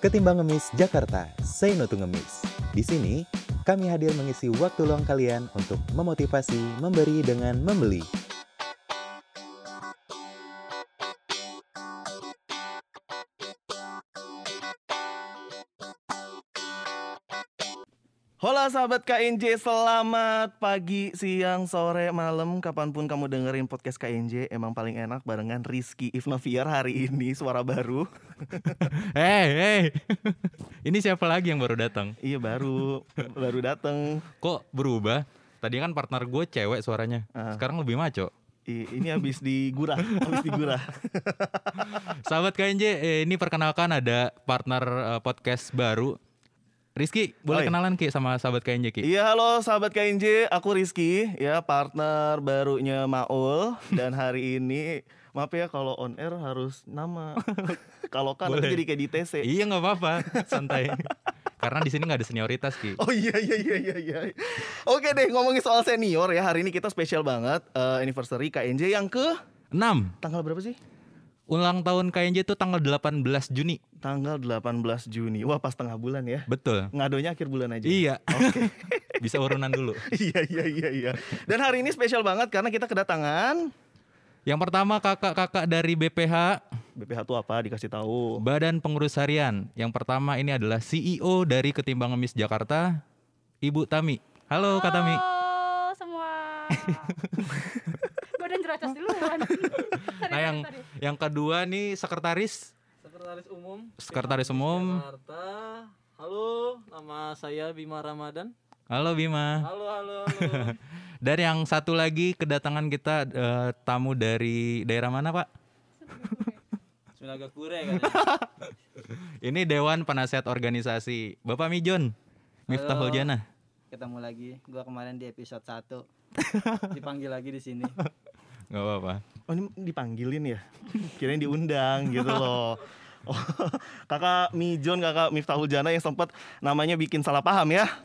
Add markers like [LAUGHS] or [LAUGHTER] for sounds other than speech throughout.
Ketimbang Ngemis Jakarta, Say No to Ngemis. Di sini, kami hadir mengisi waktu luang kalian untuk memotivasi, memberi dengan membeli. Sahabat KNJ, selamat pagi, siang, sore, malam Kapan pun kamu dengerin podcast KNJ Emang paling enak barengan Rizky Ifnoviar hari ini Suara baru [LAUGHS] Hei, hei. [LAUGHS] Ini siapa lagi yang baru datang? Iya baru, baru dateng Kok berubah? Tadi kan partner gue cewek suaranya. Ah. Sekarang lebih maco. Ini habis digurah, habis digurah [LAUGHS] Sahabat KNJ, eh, ini perkenalkan ada partner eh, podcast baru. Rizky, boleh Oi. kenalan Ki sama sahabat KNJ Ki? Iya halo sahabat KNJ, aku Rizky ya partner barunya Maul [LAUGHS] Dan hari ini, maaf ya kalau on air harus nama [LAUGHS] Kalau kan nanti Boleh. jadi kayak di TC Iya nggak apa-apa, santai. Karena di sini nggak ada senioritas Ki. Oh iya iya iya iya iya. Oke deh ngomongin soal senior ya hari ini kita spesial banget eh, anniversary KNJ yang ke 6. tanggal berapa sih? Ulang tahun KNJ itu tanggal 18 Juni. Tanggal 18 Juni. Wah pas tengah bulan ya. Betul. Ngadonya akhir bulan aja. Iya. [LAUGHS] Bisa urunan dulu. [LAUGHS] iya iya iya iya. Dan hari ini spesial banget karena kita kedatangan Yang pertama kakak-kakak dari BPH BPH tuh apa dikasih tahu. Badan Pengurus Harian. Yang pertama ini adalah CEO dari Ketimbang Ngemis Jakarta, Ibu Tami. Halo Kak Tami. Halo semua. [LAUGHS] Duluan. [LAUGHS] Nah yang sorry. yang kedua nih sekretaris Sekretaris Umum Sekretaris Bima Umum. Jakarta. Halo, nama saya Bima Ramadan. Halo Bima. Halo, halo, halo. [LAUGHS] Dan yang satu lagi kedatangan kita eh, tamu dari daerah mana Pak? Sunagakure kan. ya? [LAUGHS] Ini Dewan Penasehat Organisasi. Bapak Mijon. Miftahul. Jannah. Ketemu lagi. Gua kemarin di episode 1. Dipanggil lagi di sini. Gak apa-apa. Oh ini dipanggilin ya? [LAUGHS] Kirain diundang gitu loh. Oh, [LAUGHS] kakak Mijon, kakak Miftahul Jana yang sempat namanya bikin salah paham ya. [LAUGHS]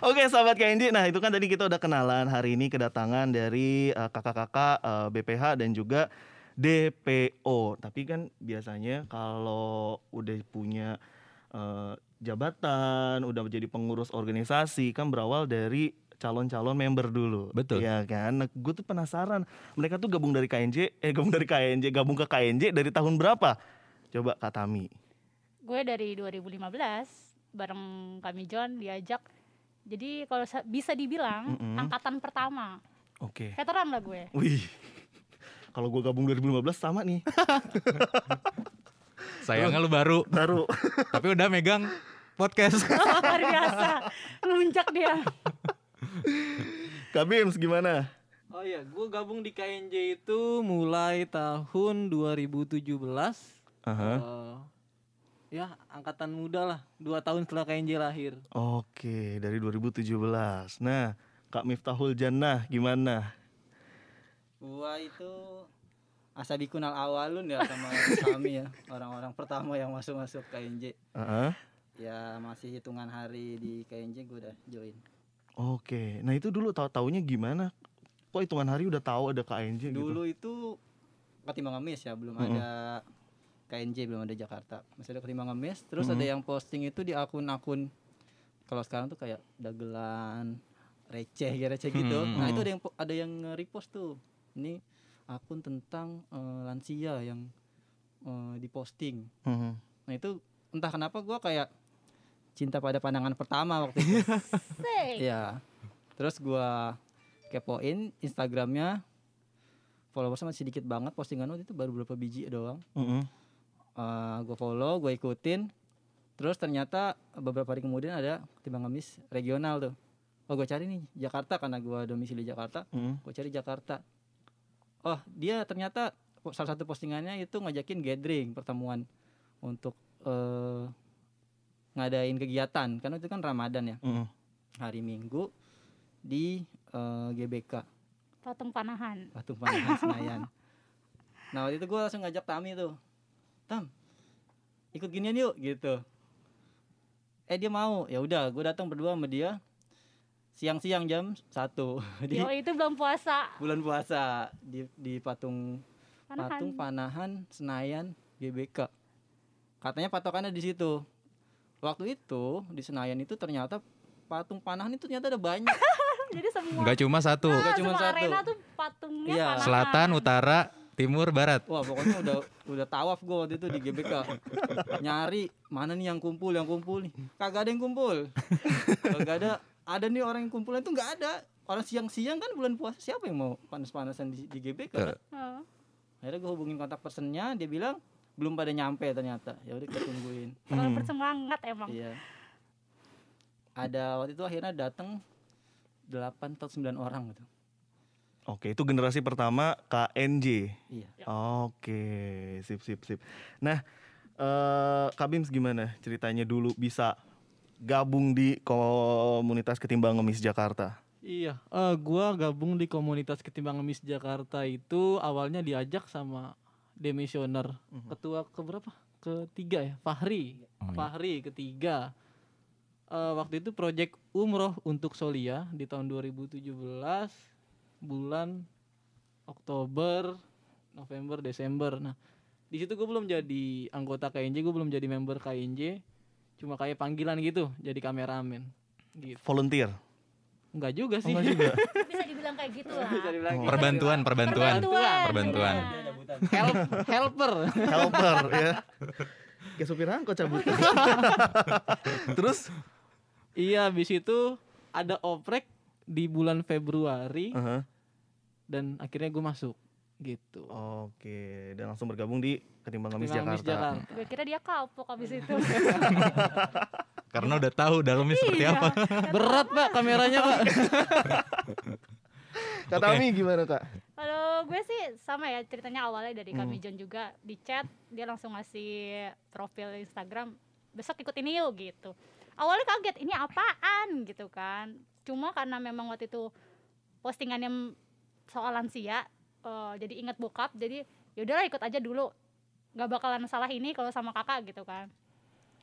Oke sahabat KNJ, nah itu kan tadi kita udah kenalan hari ini kedatangan dari eh, kakak-kakak eh, BPH dan juga DPO. Tapi kan biasanya kalau udah punya eh, jabatan, udah menjadi pengurus organisasi kan berawal dari calon-calon member dulu. Betul. Iya kan? Nah, gue tuh penasaran, mereka tuh gabung dari KNJ, eh gabung dari KNJ, gabung ke KNJ dari tahun berapa? Coba Kak Tami. Gue dari 2015 bareng kami John diajak. Jadi kalau sa- bisa dibilang Mm-mm. angkatan pertama. Oke. Veteran lah gue. Wih. Kalau gue gabung 2015 sama nih. [LAUGHS] Sayangnya lu baru, Baru. tapi udah megang podcast. [LAUGHS] Luar biasa. Ngelunjak dia. [LAUGHS] Kak Bims gimana? Oh iya, gua gabung di KNJ itu mulai tahun 2017. Aha. Eh, ya, angkatan muda lah. Dua tahun setelah KNJ lahir. Oke, dari 2017. Nah, Kak Miftahul Jannah gimana? Gua itu asabi kunal awalun ya sama [LAUGHS] kami ya orang-orang pertama yang masuk-masuk KNJ Aha. ya masih hitungan hari di KNJ gue udah join Oke, nah itu dulu tahu taunya gimana? Kok hitungan hari udah tahu ada KNJ gitu? dulu itu ketimbang ngemis ya belum Mm-mm. ada KNJ belum ada Jakarta masih ada ketimbang ngemis terus Mm-mm. ada yang posting itu di akun-akun kalau sekarang tuh kayak dagelan receh kayak receh gitu Mm-mm. nah itu ada yang ada yang nge-repost tuh ini akun tentang eh, lansia yang eh, diposting Mhm. Nah itu entah kenapa gua kayak cinta pada pandangan pertama waktu itu. [LAUGHS] Iya. Terus gua kepoin Instagramnya followersnya masih sedikit banget postingan waktu itu baru berapa biji doang. Mhm. Eh gua follow, gua ikutin. Terus ternyata beberapa hari kemudian ada timbang ngemis regional tuh. Oh gue cari nih Jakarta karena gua domisili Jakarta. Mhm. Gue cari Jakarta. Oh dia ternyata salah satu postingannya itu ngajakin gathering pertemuan untuk eh ngadain kegiatan karena itu kan Ramadan ya Mhm. hari Minggu di eh, GBK Patung Panahan. Batu Panahan Senayan. [LAUGHS] Nah waktu itu gue langsung ngajak Tami tuh, Tam, ikut ginian yuk gitu. Eh dia mau, ya udah gue datang berdua sama dia siang-siang jam satu [LAUGHS] di Yo itu belum puasa. bulan puasa di di patung Panahan. patung Panahan Senayan GBK katanya patokannya di situ waktu itu di Senayan itu ternyata patung panahan itu ternyata ada banyak [LAUGHS] Jadi semua Nggak cuma satu. Nggak cuma satu. arena tuh patungnya Iya. panahan. Selatan, utara, timur, barat. wah pokoknya udah udah tawaf gue waktu itu di GBK nyari mana nih yang kumpul yang kumpul nih kagak ada yang kumpul kagak ada ada nih orang yang kumpul itu nggak ada orang siang-siang kan bulan puasa siapa yang mau panas-panasan di, di GBK kan? Heeh. akhirnya gue hubungin kontak personnya dia bilang belum pada nyampe ternyata ya udah kita tungguin [LAUGHS] Kalau Hmm. bersemangat emang. iya ada waktu itu akhirnya datang 8 atau 9 orang gitu Oke, itu generasi pertama KNJ. iya Oke, sip sip sip. Nah, eh Kak Bims gimana ceritanya dulu bisa gabung di komunitas ketimbang ngemis Jakarta? Iya, eh gua gabung di komunitas ketimbang ngemis Jakarta itu awalnya diajak sama demisioner ketua keberapa? Ketiga ya, Fahri. Oh, iya. Fahri ketiga. Eh waktu itu proyek umroh untuk Solia di tahun 2017 bulan Oktober, November, Desember. Nah, di situ gue belum jadi anggota KNJ, gue belum jadi member KNJ. Cuma kayak panggilan gitu, jadi kameramen. Gitu. Volunteer. Enggak juga sih. Oh, enggak juga. Bisa dibilang kayak gitu lah. Bisa dibilang Oh. gitu. Perbantuan, perbantuan. Perbantuan. Help, helper. Helper ya. Kayak supir angkot cabut. [LAUGHS] Terus? iya, habis itu ada oprek di bulan Februari Aha. dan akhirnya gue masuk gitu. Oke, dan langsung bergabung di ketimbang ngemis Miss Jakarta. Jakarta. Gue kira dia kapok abis itu. [LAUGHS] Karena udah tahu dalamnya seperti Iya. apa. Berat pak kameranya pak. [LAUGHS] Kak Oke. Tami gimana kak? Kalau gue sih sama ya ceritanya awalnya dari Hmm. kami John juga di chat dia langsung ngasih profil Instagram besok ikut ini yuk gitu. Awalnya kaget ini apaan gitu kan. Cuma karena memang waktu itu postingannya soal lansia eh, jadi ingat bokap jadi yaudahlah ikut aja dulu nggak bakalan salah ini kalau sama kakak gitu kan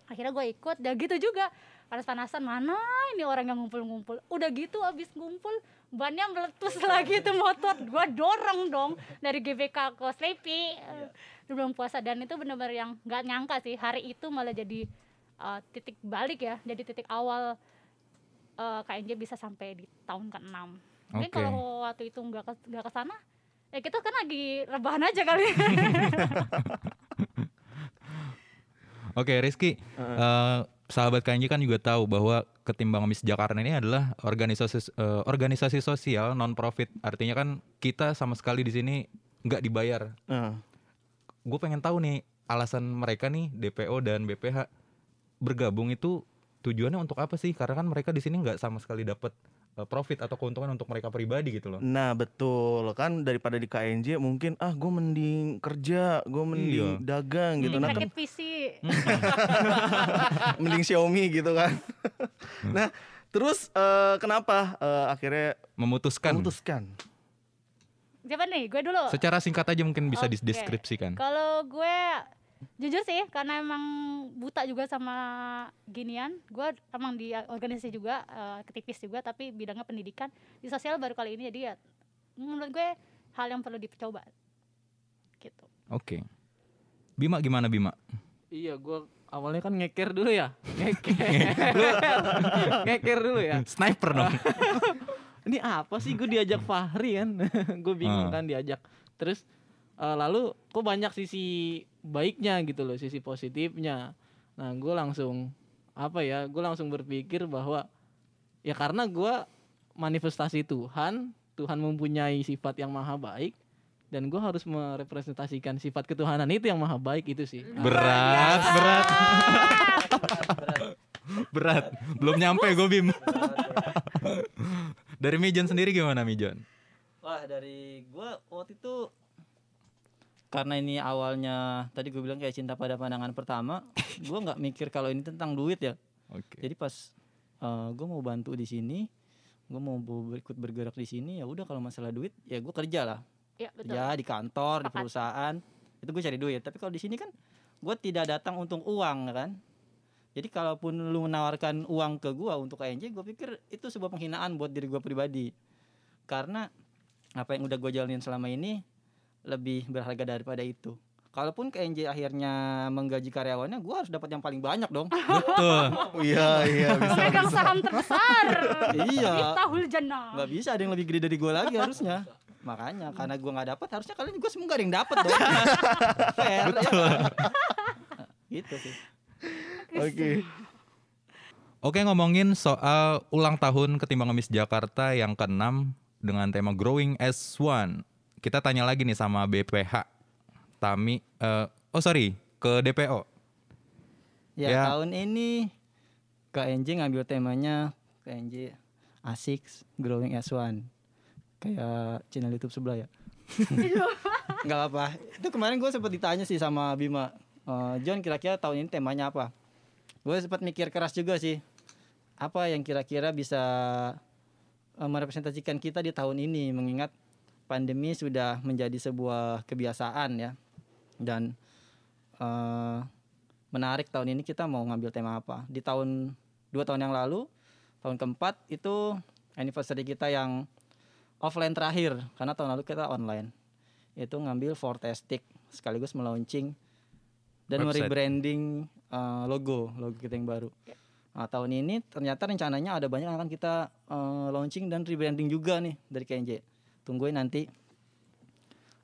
akhirnya gue ikut dan gitu juga panas-panasan mana ini orang yang ngumpul-ngumpul udah gitu abis ngumpul bannya meletus [LAUGHS] lagi tuh motor. Gue dorong dong dari GBK ke Sleepy. Di bulan puasa. Dan itu benar-benar yang nggak nyangka sih. Hari itu malah jadi eh, titik balik ya. Jadi titik awal eh, KNJ bisa sampai di tahun ke-6 mungkin Oke. kalau waktu itu nggak ke nggak ke sana ya kita kan lagi rebahan aja kali. [LAUGHS] [LAUGHS] Oke, Rizky. eh, sahabat KNJ kan juga tahu bahwa Ketimbang Ngemis Jakarta ini adalah organisasi eh, organisasi sosial non profit. Artinya kan kita sama sekali di sini nggak dibayar. Nah, Gue pengen tahu nih alasan mereka nih DPO dan BPH bergabung itu tujuannya untuk apa sih? Karena kan mereka di sini nggak sama sekali dapat eh, profit atau keuntungan untuk mereka pribadi gitu loh. Nah betul kan daripada di KNJ mungkin ah gue mending kerja, gue mending Iya. dagang gitu. Mending Nah, rakit PC [LAUGHS] mending Xiaomi gitu kan. [LAUGHS] nah terus eh, kenapa eh, akhirnya Memutuskan. memutuskan? siapa nih gue dulu Secara singkat aja mungkin bisa Oke. dideskripsikan. Kalau gue jujur sih karena emang buta juga sama ginian, gue emang di organisasi juga eh, aktivis juga tapi bidangnya pendidikan di sosial baru kali ini jadi ya menurut gue hal yang perlu dicoba gitu. Oke. Bima gimana Bima? Iya, gua awalnya kan ngeker dulu ya. Ngeker. ngeker dulu ya. Sniper dong. [LAUGHS] Ini apa sih gue diajak Fahri kan? [LAUGHS] gue bingung Ah. kan diajak. Terus eh, lalu kok banyak sisi baiknya gitu loh, sisi positifnya. Nah, gue langsung apa ya? Gue langsung berpikir bahwa ya karena gua manifestasi Tuhan, Tuhan mempunyai sifat yang maha baik dan gue harus merepresentasikan sifat ketuhanan itu yang maha baik itu sih. berat, berat, [LAUGHS] berat. Belum nyampe gue Bim. [LAUGHS] Dari Mijon sendiri gimana Mijon? Wah dari gua waktu itu karena ini awalnya tadi gue bilang kayak cinta pada pandangan pertama, [LAUGHS] gua nggak mikir kalau ini tentang duit ya. Oke. Jadi pas eh gue mau bantu di sini, gue mau ikut bergerak di sini ya udah kalau masalah duit ya gue kerja lah, Ya betul. ya di kantor, di Sepakat. perusahaan itu gue cari duit. Tapi kalau di sini kan gue tidak datang untuk uang kan. Jadi kalaupun lu menawarkan uang ke gua untuk KNJ, gue pikir itu sebuah penghinaan buat diri gue pribadi. Karena apa yang udah gue jalanin selama ini lebih berharga daripada itu. kalaupun KNJ akhirnya menggaji karyawannya gue harus dapat yang paling banyak dong [LAUGHS] Betul. Iya iya [LAUGHS] bisa. Pemegang saham terbesar. Iya. Miftahul Jannah. nggak bisa ada yang lebih gede dari gue lagi harusnya makanya karena gue nggak dapat harusnya kalian juga semua gak ada yang dapat dong [LAUGHS] fair ya kan? [LAUGHS] gitu sih Oke. Oke ngomongin soal ulang tahun Ketimbang Ngemis Jakarta yang ke-6 dengan tema Growing as One. Kita tanya lagi nih sama BPH. Tami, eh, oh sorry, ke DPO. ya, Ya. tahun ini KNJ ngambil temanya KNJ asik growing as one kayak channel YouTube sebelah ya. [LAUGHS] Nggak apa itu kemarin gue sempat ditanya sih sama Bima "Eh, John kira-kira tahun ini temanya apa? Gue sempat mikir keras juga sih. Apa yang kira-kira bisa eh, merepresentasikan kita di tahun ini mengingat pandemi sudah menjadi sebuah kebiasaan ya. Dan eh, menarik tahun ini kita mau ngambil tema apa. Di tahun dua tahun yang lalu tahun keempat itu anniversary kita yang offline terakhir karena tahun lalu kita online itu ngambil Fortestic sekaligus melaunching dan merebranding uh, logo logo kita yang baru. Nah, tahun ini ternyata rencananya ada banyak yang akan kita uh, launching dan rebranding juga nih dari KNJ. Tungguin nanti.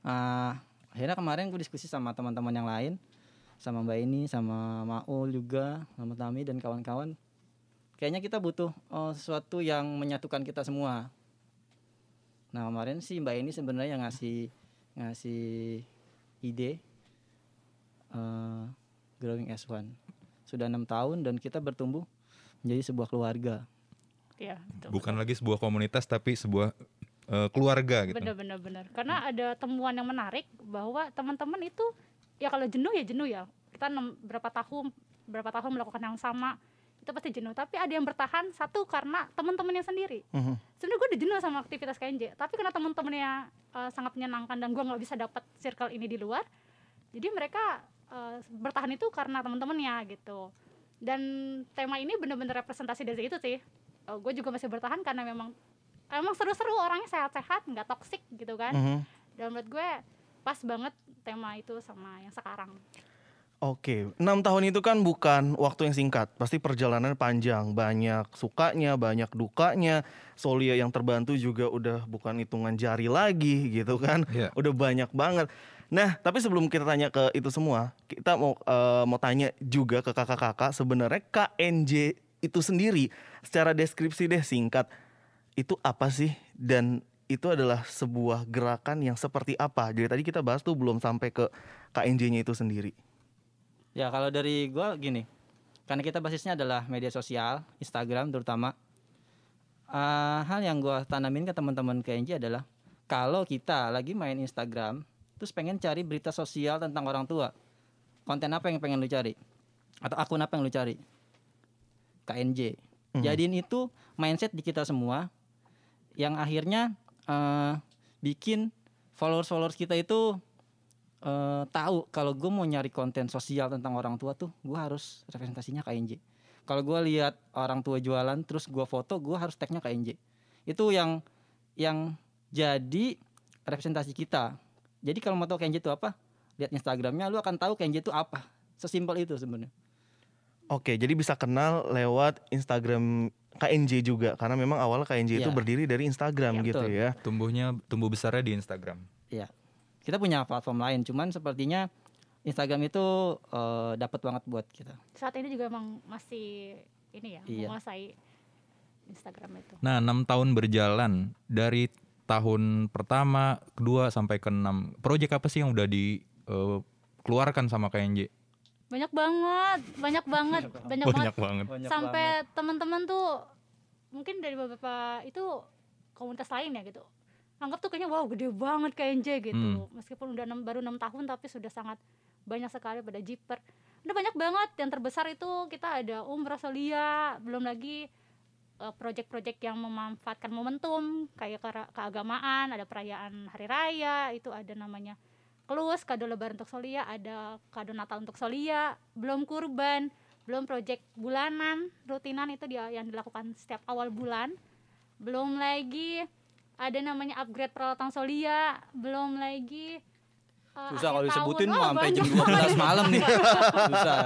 Ah, akhirnya kemarin gue diskusi sama teman-teman yang lain, sama Mbak ini, sama Maul juga, sama Tami dan kawan-kawan. Kayaknya kita butuh uh, sesuatu yang menyatukan kita semua. Nah kemarin sih Mbak ini sebenarnya ngasih ngasih ide eh, growing as one. Sudah enam tahun dan kita bertumbuh menjadi sebuah keluarga. Iya, betul. Bukan lagi sebuah komunitas tapi sebuah eh, keluarga gitu. Bener bener. Karena ada temuan yang menarik bahwa teman-teman itu ya kalau jenuh ya jenuh ya. Kita enam- berapa tahun berapa tahun melakukan yang sama itu pasti jenuh. Tapi ada yang bertahan satu karena teman-temannya sendiri. Mhm. Sebenarnya gue udah jenuh sama aktivitas KNJ. Tapi karena teman-temannya eh, sangat menyenangkan dan gue nggak bisa dapat circle ini di luar, jadi mereka eh, bertahan itu karena teman-temannya gitu. Dan tema ini bener-bener representasi dari itu sih. gue juga masih bertahan karena memang emang seru-seru orangnya sehat-sehat nggak toksik gitu kan Mhm. dan menurut gue pas banget tema itu sama yang sekarang Oke, enam tahun itu kan bukan waktu yang singkat, pasti perjalanan panjang, banyak sukanya, banyak dukanya. Solia yang terbantu juga udah bukan hitungan jari lagi gitu kan, Iya. udah banyak banget. Nah, tapi sebelum kita tanya ke itu semua, kita mau eh, mau tanya juga ke kakak-kakak sebenarnya KNJ itu sendiri secara deskripsi deh singkat itu apa sih dan itu adalah sebuah gerakan yang seperti apa. Jadi tadi kita bahas tuh belum sampai ke KNJ-nya itu sendiri. Ya kalau dari gua gini, karena kita basisnya adalah media sosial, Instagram terutama. eh, hal yang gua tanamin ke teman-teman KNJ adalah kalau kita lagi main Instagram, terus pengen cari berita sosial tentang orang tua, konten apa yang pengen lu cari? Atau akun apa yang lu cari? KNJ. Mhm. Jadiin itu mindset di kita semua, yang akhirnya eh, bikin followers-followers kita itu eh, tahu kalau gue mau nyari konten sosial tentang orang tua tuh gue harus representasinya KNJ kalau gue lihat orang tua jualan terus gue foto gue harus tagnya KNJ itu yang yang jadi representasi kita jadi kalau mau tahu KNJ itu apa lihat Instagramnya lu akan tahu KNJ itu apa sesimpel itu sebenarnya Oke, jadi bisa kenal lewat Instagram KNJ juga karena memang awal KNJ itu Iya. berdiri dari Instagram Iya, gitu betul. ya. Tumbuhnya tumbuh besarnya di Instagram. Kita punya platform lain cuman sepertinya Instagram itu eh, dapat banget buat kita saat ini juga emang masih ini ya Iya. menguasai Instagram itu Nah, enam tahun berjalan dari tahun pertama, kedua sampai ke enam. Proyek apa sih yang udah dikeluarkan sama KNJ? banyak banget banyak banget banyak banget banget. sampai teman-teman tuh mungkin dari beberapa itu komunitas lain ya gitu anggap tuh kayaknya wow gede banget KNJ gitu. Meskipun udah enam- baru enam tahun tapi sudah sangat banyak sekali pada jiper. Udah banyak banget. Yang terbesar itu kita ada umrah solia belum lagi eh, project-project yang memanfaatkan momentum kayak keagamaan ada perayaan hari raya itu ada namanya kelus kado lebaran untuk solia ada kado natal untuk solia. Belum kurban belum project bulanan rutinan itu dia yang dilakukan setiap awal bulan. Belum lagi ada namanya upgrade peralatan solia belum lagi eh, Susah kalau disebutin mau Wah, sampai jam banyak [LAUGHS] 12 malam nih. Susah.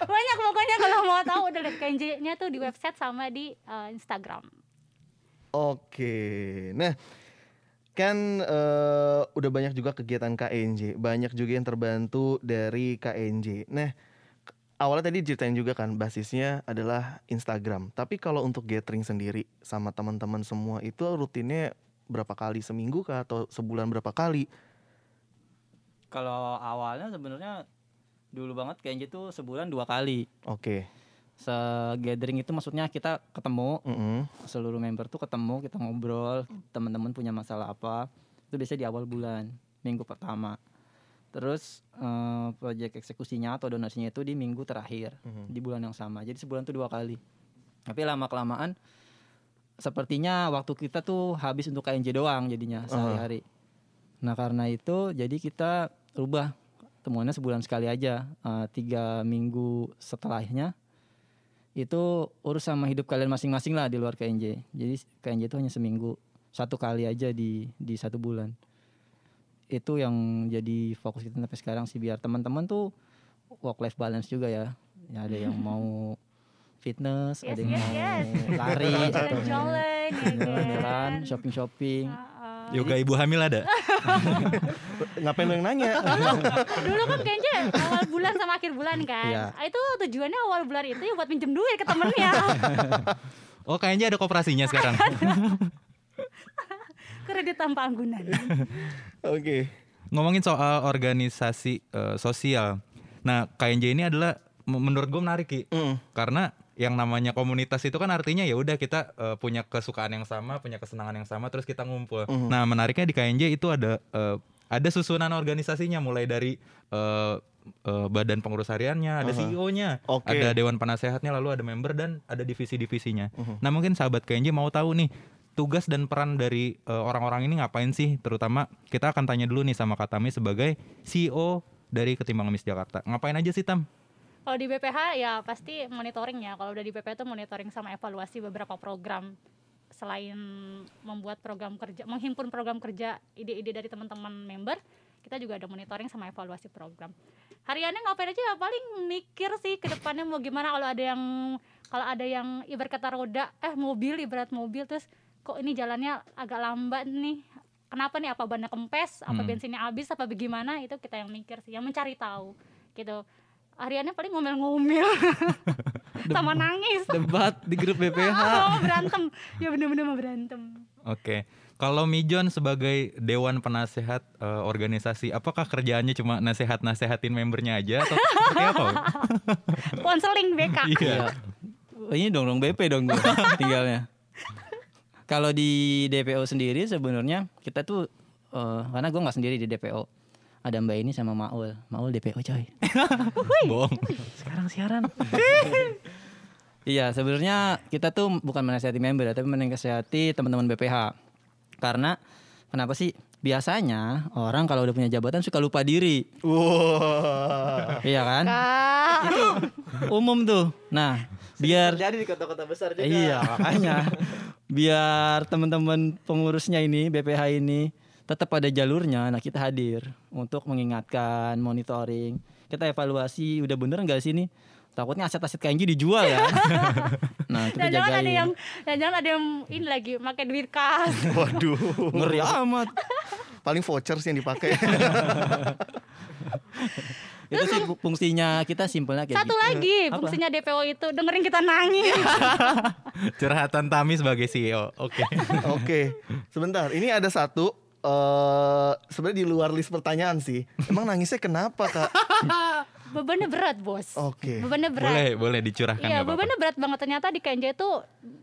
banyak pokoknya kalau mau tahu udah lihat KNJ-nya tuh di website sama di eh, Instagram. Oke, nah kan eh, udah banyak juga kegiatan KNJ, banyak juga yang terbantu dari KNJ. Nah, awalnya tadi ceritain juga kan basisnya adalah Instagram. Tapi kalau untuk gathering sendiri sama teman-teman semua itu rutinnya berapa kali seminggu kah atau sebulan berapa kali? Kalau awalnya sebenarnya dulu banget kayaknya tuh sebulan dua kali. Oke, Se gathering itu maksudnya kita ketemu mm-mm. seluruh member tuh ketemu kita ngobrol teman-teman punya masalah apa itu biasanya di awal bulan minggu pertama terus eh, proyek eksekusinya atau donasinya itu di minggu terakhir Mhm. di bulan yang sama jadi sebulan tuh dua kali tapi lama kelamaan sepertinya waktu kita tuh habis untuk KNJ doang jadinya sehari-hari nah karena itu jadi kita rubah temuannya sebulan sekali aja Eh, tiga minggu setelahnya itu urus sama hidup kalian masing-masing lah di luar KNJ. Jadi KNJ itu hanya seminggu satu kali aja di di satu bulan. Itu yang jadi fokus kita sampai sekarang sih biar teman-teman tuh work life balance juga ya. Ya ada yang [LAUGHS] mau fitness, Yes, ada yang yes, mau yes. lari, Jalan-jalan ya jalan, kan. shopping-shopping. Heeh. Yoga ibu hamil ada? [LAUGHS] Ngapain lo yang nanya? [LAUGHS] Dulu kan kayaknya awal bulan sama akhir bulan kan. Ah, Itu tujuannya awal bulan itu ya buat pinjem duit ke temennya. [LAUGHS] Oh kayaknya ada koperasinya sekarang. Kredit tanpa anggunan. Oke, Ngomongin soal organisasi eh, sosial. Nah KNJ ini adalah menurut gue menarik Ki. Mm. Karena yang namanya komunitas itu kan artinya ya udah kita eh, punya kesukaan yang sama, punya kesenangan yang sama, terus kita ngumpul. Mhm. Nah menariknya di KNJ itu ada eh, ada susunan organisasinya mulai dari eh, eh, badan pengurus hariannya, ada Aha. CEO-nya, Oke. ada dewan penasehatnya, lalu ada member dan ada divisi-divisinya. Mhm. Nah mungkin sahabat KNJ mau tahu nih tugas dan peran dari orang-orang ini ngapain sih? Terutama kita akan tanya dulu nih sama Katami sebagai CEO dari Ketimbang Ngemis Jakarta. Ngapain aja sih Tam? Kalau di BPH ya pasti monitoring ya. Kalau udah di BPH itu monitoring sama evaluasi beberapa program. Selain membuat program kerja, menghimpun program kerja, ide-ide dari teman-teman member, kita juga ada monitoring sama evaluasi program. Hariannya ngapain aja? Ya paling mikir sih ke depannya mau gimana. Kalau ada yang kalau ada yang ibarat kata roda eh mobil ibarat mobil terus kok ini jalannya agak lambat nih? Kenapa nih? Apa bannya kempes? Apa Hmm. bensinnya habis? Apa bagaimana? Itu kita yang mikir sih yang mencari tahu gitu hariannya paling ngomel-ngomel [LAUGHS] sama nangis Debat di grup [LAUGHS] BPH. oh, berantem ya bener-bener mau berantem Oke. Kalau Mijon sebagai dewan penasehat eh, organisasi, apakah kerjaannya cuma nasehat-nasehatin membernya aja atau seperti apa? [LAUGHS] konseling BK Iya. Oh, ini dong dong BP dong gue tinggalnya. Kalau di DPO sendiri sebenarnya kita tuh eh, karena gue nggak sendiri di DPO. Ada Mbak ini sama Maul. Maul DPO coy. Bohong. Sekarang siaran. [LAUGHS] iya, sebenarnya kita tuh bukan menasihati member, tapi menasihati teman-teman BPH. Karena kenapa sih? Biasanya orang kalau udah punya jabatan suka lupa diri. Wah. Iya kan? Kak. Itu umum tuh. Nah, biar Jadi di kota-kota besar juga. Iya makanya biar teman-teman pengurusnya ini BPH ini tetap ada jalurnya. Nah kita hadir untuk mengingatkan, monitoring, kita evaluasi udah bener nggak sih nih? Takutnya aset-aset KNG dijual ya. [LAUGHS] nah kita Dan jangan ada yang dan jangan ada yang ini lagi pakai duit kas. [LAUGHS] Waduh. ngeri amat. Paling vouchers yang dipakai. [LAUGHS] Itu sih fu- fungsinya kita simpelnya kayak Satu gitu. lagi Apa? fungsinya DPO itu dengerin kita nangis. Curhatan Tami sebagai CEO. Oke. Oke, sebentar. Ini ada satu eh sebenarnya di luar list pertanyaan sih. Emang nangisnya kenapa, Kak? [LAUGHS] Bebannya berat, Bos. Oke. Bebannya berat. Boleh, boleh dicurahkan Iya, bebannya berat banget ternyata di KNJ itu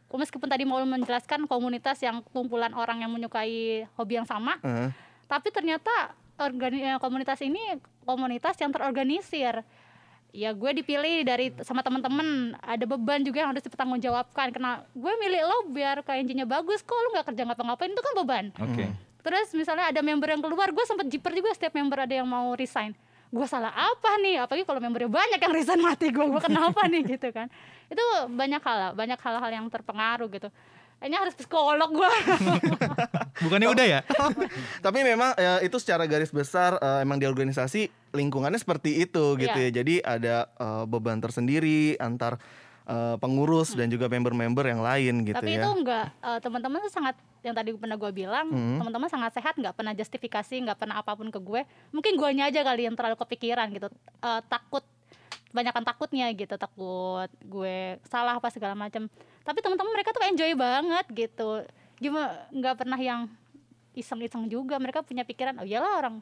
meskipun tadi mau menjelaskan komunitas yang kumpulan orang yang menyukai hobi yang sama, Heeh. tapi ternyata organi eh, komunitas ini komunitas yang terorganisir. Ya gue dipilih dari sama teman-teman ada beban juga yang harus dipertanggungjawabkan. Karena gue milih lo biar KNJ-nya bagus, kok lo nggak kerja ngapa-ngapain itu kan beban. Oke. Terus misalnya ada member yang keluar, gue sempet jiper juga setiap member ada yang mau resign. Gue salah apa nih? Apalagi kalau membernya banyak yang resign mati gue, gue kenapa nih [LAUGHS] gitu kan? Itu banyak hal, lah, banyak hal-hal yang terpengaruh gitu. kayaknya harus psikolog gua [LAUGHS] Bukannya udah ya? [LAUGHS] Tapi memang eh, itu secara garis besar eh, emang di organisasi lingkungannya seperti itu gitu Iya. ya. Jadi ada eh, beban tersendiri antar eh, pengurus dan juga member-member yang lain gitu tapi ya. itu enggak eh, teman-teman tuh sangat yang tadi pernah gue bilang Hmm. teman-teman sangat sehat nggak pernah justifikasi nggak pernah apa pun ke gue. Mungkin guanya aja kali yang terlalu kepikiran gitu. Eh, takut kebanyakan takutnya gitu takut gue salah apa segala macam tapi teman-teman mereka tuh enjoy banget gitu. Gimana nggak pernah yang iseng-iseng juga. Mereka punya pikiran oh iyalah orang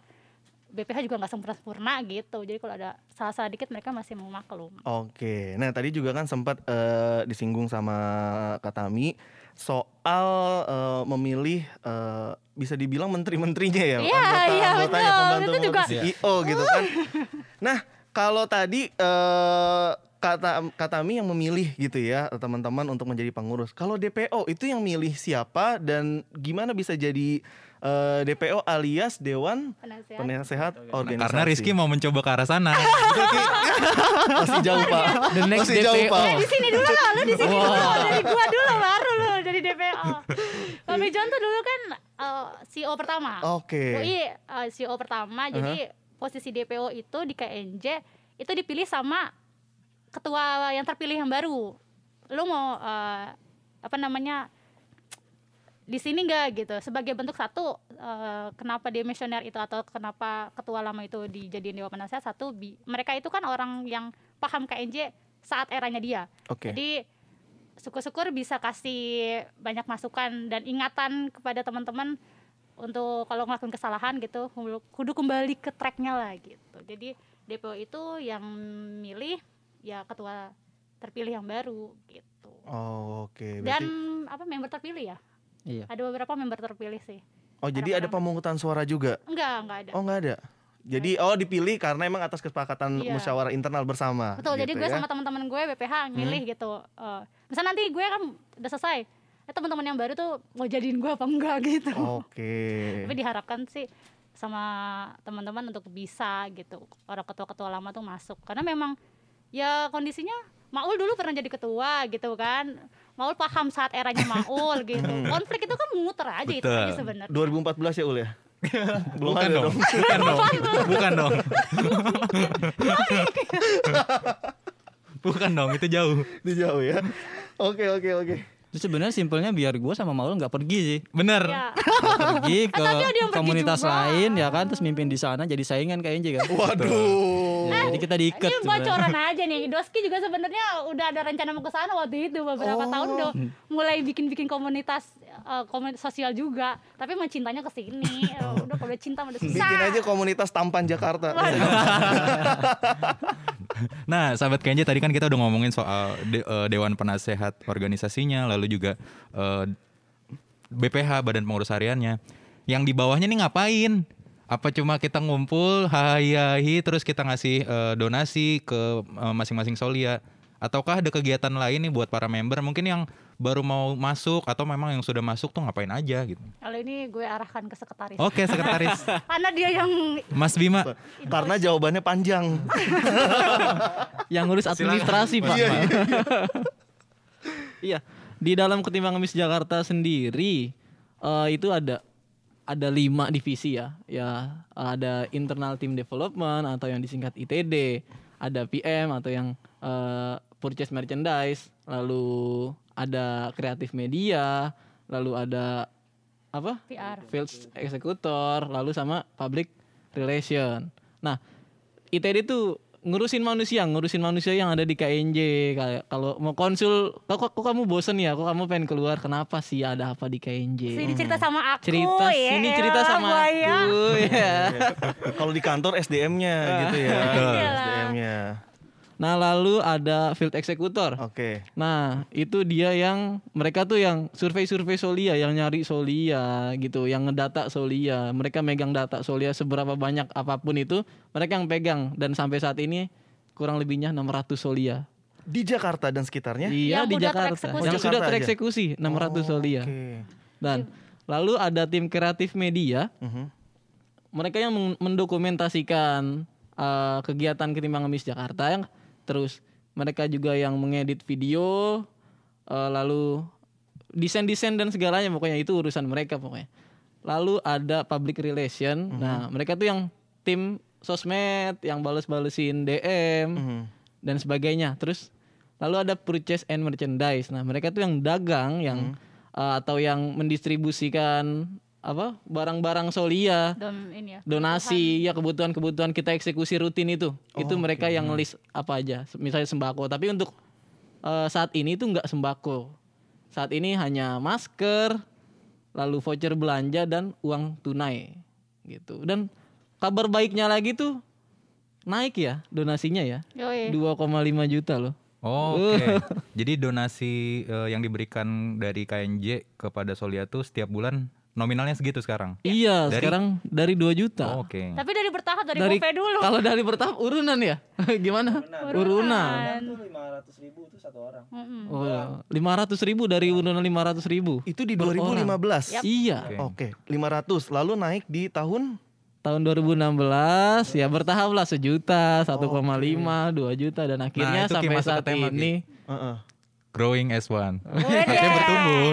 BPH juga nggak sempurna gitu jadi kalau ada salah-salah dikit mereka masih mau maklum Oke, nah tadi juga kan sempat eh, disinggung sama Kak Tami soal eh, memilih eh, bisa dibilang menteri-menterinya ya, Iya, iya, anggotanya, betul. pembantu Itu juga- CEO gitu kan. Nah, kalau tadi eh, kata Katami yang memilih gitu ya teman-teman untuk menjadi pengurus. Kalau DPO itu yang milih siapa dan gimana bisa jadi eh, DPO alias Dewan penasehat Penasehat Organisasi? Karena Rizky mau mencoba ke arah sana. masih jauh pak. The next masih jauh DPO. pak. Eh, di sini dulu lo, lu di sini dulu, dari gua dulu baru lu jadi DPO. Kami John tuh dulu kan eh, CEO pertama. Oke. Doi eh, CEO pertama, jadi posisi DPO itu di KNJ itu dipilih sama ketua yang terpilih yang baru. Lu mau eh, apa namanya di sini enggak gitu. Sebagai bentuk satu eh, kenapa dia misioner itu atau kenapa ketua lama itu dijadiin dewa penasehat satu bi- mereka itu kan orang yang paham KNJ saat eranya dia. Oke. jadi syukur-syukur bisa kasih banyak masukan dan ingatan kepada teman-teman untuk kalau ngelakuin kesalahan gitu kudu kembali ke tracknya lah gitu. Jadi DPO itu yang milih ya ketua terpilih yang baru gitu. Oh, Oke. dan Berarti, apa member terpilih ya Iya. ada beberapa member terpilih sih oh jadi ada pemungutan suara juga? enggak enggak ada Oh nggak ada. Jadi oh dipilih karena emang atas kesepakatan Iya. musyawarah internal bersama. betul jadi gitu gue ya. sama teman-teman gue BPH milih gitu Eh, misalnya nanti gue kan udah selesai eh, teman-teman yang baru tuh mau jadiin gue apa enggak [LAUGHS] gitu Oke. tapi diharapkan sih sama teman-teman untuk bisa gitu orang ketua-ketua lama tuh masuk karena memang ya kondisinya Maul dulu pernah jadi ketua gitu kan Maul paham saat eranya Maul [LAUGHS] gitu konflik itu kan muter aja itu Betul. aja sebenarnya 2014 ya Ul ya? [LAUGHS] Belum Bukan ada [LAUGHS] dong. Bukan dong. Bukan dong. Bukan dong, itu jauh. Itu jauh ya. Oke oke oke. Itu sebenarnya simpelnya biar gue sama Maul nggak pergi sih. Bener. ya Pergi ke pergi komunitas juga. lain ya kan terus mimpin di sana jadi saingan kayaknya kan. Waduh. Ya, jadi kita diikat. ini bocoran aja nih Doski juga sebenarnya udah ada rencana mau ke sana waktu itu beberapa tahun udah mulai bikin-bikin komunitas eh, komunitas sosial juga tapi emang cintanya ke sini Eh, udah kalau udah cinta udah susah Bikin aja komunitas tampan Jakarta. [LAUGHS] [LAUGHS] [LAUGHS] Nah, sahabat KNJ tadi kan kita udah ngomongin soal de- eh, Dewan Penasehat organisasinya, lalu juga eh, BPH Badan Pengurus Hariannya. Yang di bawahnya nih ngapain? Apa cuma kita ngumpul, hahi terus kita ngasih eh, donasi ke masing-masing solia? Ataukah ada kegiatan lain nih buat para member mungkin yang baru mau masuk atau memang yang sudah masuk tuh ngapain aja gitu? kalau ini gue arahkan ke sekretaris Oke, sekretaris [LAUGHS] karena dia yang Mas Bima. Karena jawabannya panjang. [LAUGHS] Yang ngurus administrasi Pak. Iya, Pak. [LAUGHS] Iya, di dalam ketimbang Miss Jakarta sendiri eh, itu ada ada lima divisi ya. Ya ada internal team development atau yang disingkat ITD, ada PM atau yang eh, purchase merchandise, lalu ada kreatif media, lalu ada apa? PR field executor, lalu sama public relation. Nah, ITD tuh ngurusin manusia, ngurusin manusia yang ada di KNJ. Kalau mau konsul, kok, kok, kok kamu bosen ya? Kok kamu pengen keluar? Kenapa sih ada apa di KNJ? sini cerita sama aku cerita ya sini cerita elah, sama buaya. aku ya. Kalau di kantor SDM-nya gitu ya. Iyalah. SDM-nya. Nah, lalu ada field executor. Oke. Nah, itu dia yang mereka tuh yang survei-survei Solia, yang nyari Solia gitu, yang ngedata Solia. Mereka megang data Solia seberapa banyak apa pun itu, mereka yang pegang dan sampai saat ini kurang lebihnya 600 Solia. Di Jakarta dan sekitarnya? Iya Yang di Jakarta. tereksekusi. Yang Oh, sudah Jakarta aja. tereksekusi 600 Solia. Oke. Dan lalu ada tim kreatif media, Mhm. mereka yang men- mendokumentasikan uh, kegiatan ketimbang Ngemis Jakarta yang terus mereka juga yang mengedit video uh, lalu desain-desain dan segalanya pokoknya itu urusan mereka pokoknya. Lalu ada public relation. Nah, mereka tuh yang tim sosmed yang bales-balesin DM Mhm. dan sebagainya. Terus lalu ada purchase and merchandise. Nah, mereka tuh yang dagang yang uh, atau yang mendistribusikan apa? barang-barang Solia, Dom ini ya. donasi, ya kebutuhan-kebutuhan kita eksekusi rutin itu. itu Oh, mereka yang list apa aja, misalnya sembako. Tapi untuk uh, saat ini tuh nggak sembako. Saat ini hanya masker, lalu voucher belanja dan uang tunai gitu. Dan kabar baiknya lagi tuh naik ya donasinya ya. Yoi. 2,5 juta loh. Oh, Oke. [LAUGHS] Jadi donasi eh, yang diberikan dari KNJ kepada Solia tuh setiap bulan nominalnya segitu sekarang. Iya, Dari- sekarang dari 2 juta. Oh, Oke. Tapi dari bertahap dari, dari GoPay dulu. Kalau dari bertahap urunan ya? [LAUGHS] Gimana? Urunan. Itu lima ratus ribu tuh satu orang. Mm-mm. Oh, lima ratus ribu dari urunan lima ratus ribu. Itu di Per orang. 2015. Iya. Oke. Oke, 500. Lalu naik di tahun Tahun 2016 ya bertahap lah sejuta, 1,5, 2 juta dan akhirnya Nah, itu sampai saat tema, Ki. ini Heeh. Growing as one. Artinya [LAUGHS] bertumbuh.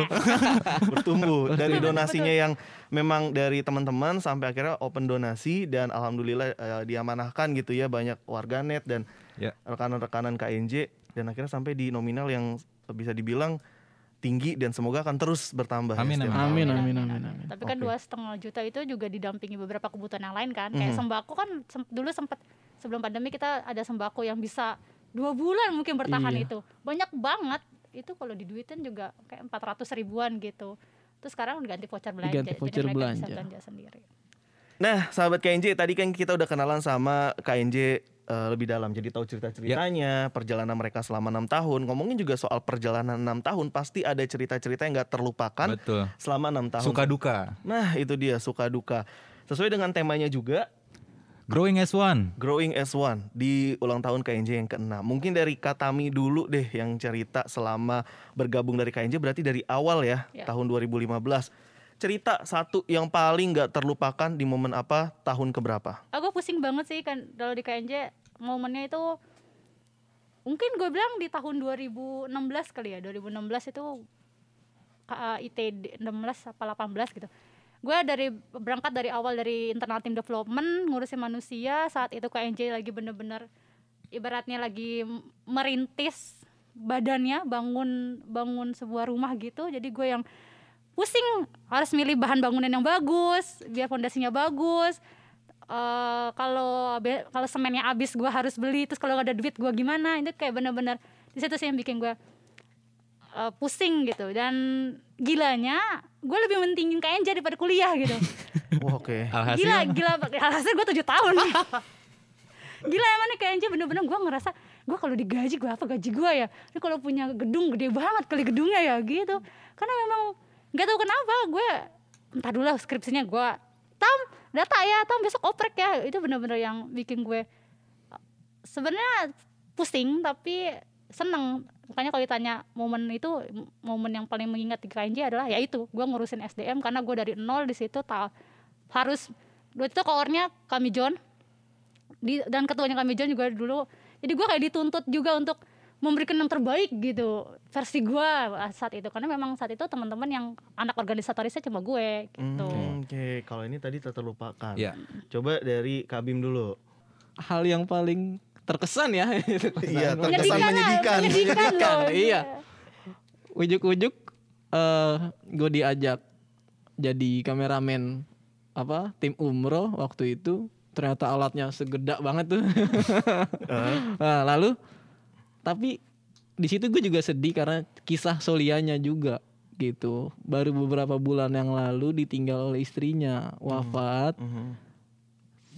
bertumbuh dari donasinya yang memang dari teman-teman sampai akhirnya open donasi dan alhamdulillah eh, diamanahkan gitu ya banyak warganet dan Ya. rekanan-rekanan KNJ dan akhirnya sampai di nominal yang bisa dibilang tinggi dan semoga akan terus bertambah. ya Amin, setiap amin tahun. amin amin amin. Tapi kan dua setengah juta itu juga didampingi beberapa kebutuhan yang lain kan. Kayak Mhm. sembako kan sem- dulu sempat sebelum pandemi kita ada sembako yang bisa dua bulan mungkin bertahan Iya. itu. Banyak banget. Itu kalau diduitin juga kayak 400 ribuan gitu. Terus sekarang diganti voucher belanja. Diganti voucher jadi mereka bisa belanja. belanja sendiri. Nah, sahabat KNJ, tadi kan kita udah kenalan sama KNJ eh, lebih dalam. Jadi tahu cerita-ceritanya, perjalanan mereka selama enam tahun. Ngomongin juga soal perjalanan enam tahun, pasti ada cerita-cerita yang nggak terlupakan Betul. selama enam tahun. Suka duka. Nah, itu dia suka duka. Sesuai dengan temanya juga, Growing as one. Growing as One di ulang tahun KNJ yang ke-6. Mungkin dari Katami dulu deh yang cerita selama bergabung dari KNJ berarti dari awal ya, Ya. tahun 2015. Cerita satu yang paling nggak terlupakan di momen apa tahun keberapa? Aku pusing banget sih kan kalau di KNJ momennya itu mungkin gue bilang di tahun 2016 kali ya 2016 itu K- ITD 16 apa 18 gitu gue dari berangkat dari awal dari internal team development ngurusin manusia saat itu KNJ lagi bener-bener ibaratnya lagi merintis badannya bangun bangun sebuah rumah gitu. Jadi gue yang pusing harus milih bahan bangunan yang bagus biar fondasinya bagus. Eh, kalau be- kalau semennya habis gue harus beli terus kalau nggak ada duit gue gimana? Itu kayak bener-bener di situ sih yang bikin gue eh, pusing gitu. Dan gilanya gue lebih mentingin KNJ daripada kuliah gitu. [LAUGHS] Wah, Oke. Alhasil gila gila alhasil gue tujuh tahun [LAUGHS] gila emang nih KNJ bener-bener gue ngerasa gue kalau digaji gue apa gaji gue ya? Ini kalau punya gedung gede banget kali gedungnya ya gitu. Karena memang nggak tahu kenapa gue entah dulu lah skripsinya gue tam data ya tam besok oprek ya. Itu bener-bener yang bikin gue sebenarnya pusing tapi seneng makanya kalau ditanya momen itu momen yang paling mengingat di KNJ adalah ya itu gue ngurusin SDM karena gue dari nol di situ ta- harus waktu itu koornya kami John di, dan ketuanya kami John juga dulu jadi gue kayak dituntut juga untuk memberikan yang terbaik gitu versi gue saat itu karena memang saat itu teman-teman yang anak organisatorisnya cuma gue gitu Hmm, Oke, kalau ini tadi tak terlupakan. Ya. Coba dari Kabim dulu. Hal yang paling terkesan ya. Iya, terkesan menyedihkan lah, menyedihkan. menyedihkan loh [LAUGHS] Iya. Ujuk-ujuk eh gue diajak jadi kameramen apa tim umroh waktu itu ternyata alatnya segedak banget tuh. [LAUGHS] nah, lalu tapi di situ gue juga sedih karena kisah Solianya juga gitu. Baru beberapa bulan yang lalu ditinggal oleh istrinya wafat. Mhm.